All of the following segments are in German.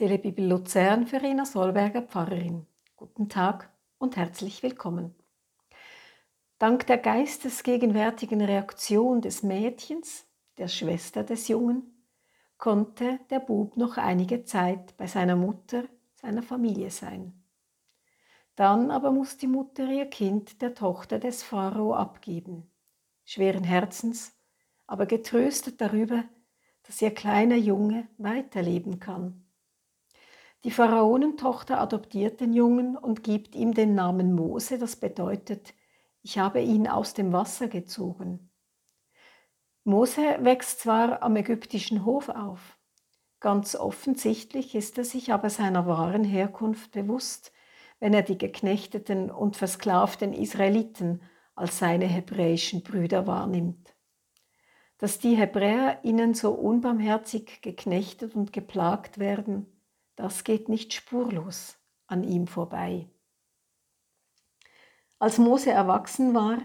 Telebibel Luzern, Verena Solberger, Pfarrerin. Guten Tag und herzlich willkommen. Dank der geistesgegenwärtigen Reaktion des Mädchens, der Schwester des Jungen, konnte der Bub noch einige Zeit bei seiner Mutter, seiner Familie sein. Dann aber muss die Mutter ihr Kind der Tochter des Pharao abgeben, schweren Herzens, aber getröstet darüber, dass ihr kleiner Junge weiterleben kann. Die Pharaonentochter adoptiert den Jungen und gibt ihm den Namen Mose, das bedeutet, ich habe ihn aus dem Wasser gezogen. Mose wächst zwar am ägyptischen Hof auf, ganz offensichtlich ist er sich aber seiner wahren Herkunft bewusst, wenn er die geknechteten und versklavten Israeliten als seine hebräischen Brüder wahrnimmt. Dass die Hebräer ihnen so unbarmherzig geknechtet und geplagt werden, das geht nicht spurlos an ihm vorbei. Als Mose erwachsen war,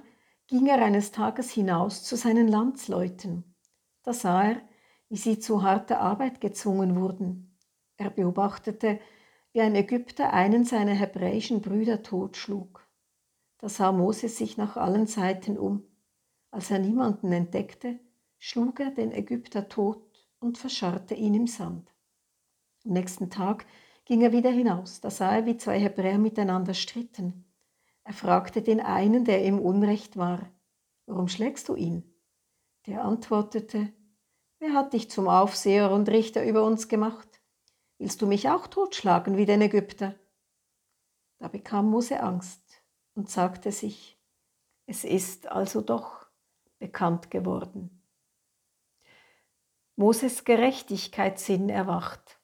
ging er eines Tages hinaus zu seinen Landsleuten. Da sah er, wie sie zu harter Arbeit gezwungen wurden. Er beobachtete, wie ein Ägypter einen seiner hebräischen Brüder totschlug. Da sah Mose sich nach allen Seiten um. Als er niemanden entdeckte, schlug er den Ägypter tot und verscharrte ihn im Sand. Am nächsten Tag ging er wieder hinaus. Da sah er, wie zwei Hebräer miteinander stritten. Er fragte den einen, der im Unrecht war, warum schlägst du ihn? Der antwortete, wer hat dich zum Aufseher und Richter über uns gemacht? Willst du mich auch totschlagen wie den Ägypter? Da bekam Mose Angst und sagte sich, es ist also doch bekannt geworden. Moses Gerechtigkeitssinn erwacht.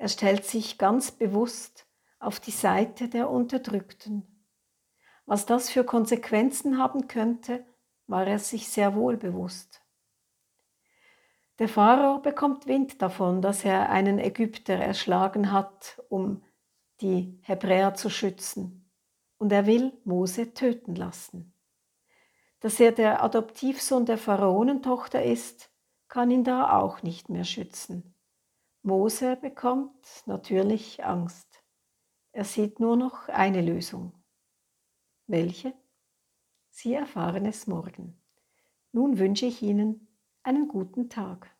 Er stellt sich ganz bewusst auf die Seite der Unterdrückten. Was das für Konsequenzen haben könnte, war er sich sehr wohl bewusst. Der Pharao bekommt Wind davon, dass er einen Ägypter erschlagen hat, um die Hebräer zu schützen, und er will Mose töten lassen. Dass er der Adoptivsohn der Pharaonentochter ist, kann ihn da auch nicht mehr schützen. Mose bekommt natürlich Angst. Er sieht nur noch eine Lösung. Welche? Sie erfahren es morgen. Nun wünsche ich Ihnen einen guten Tag.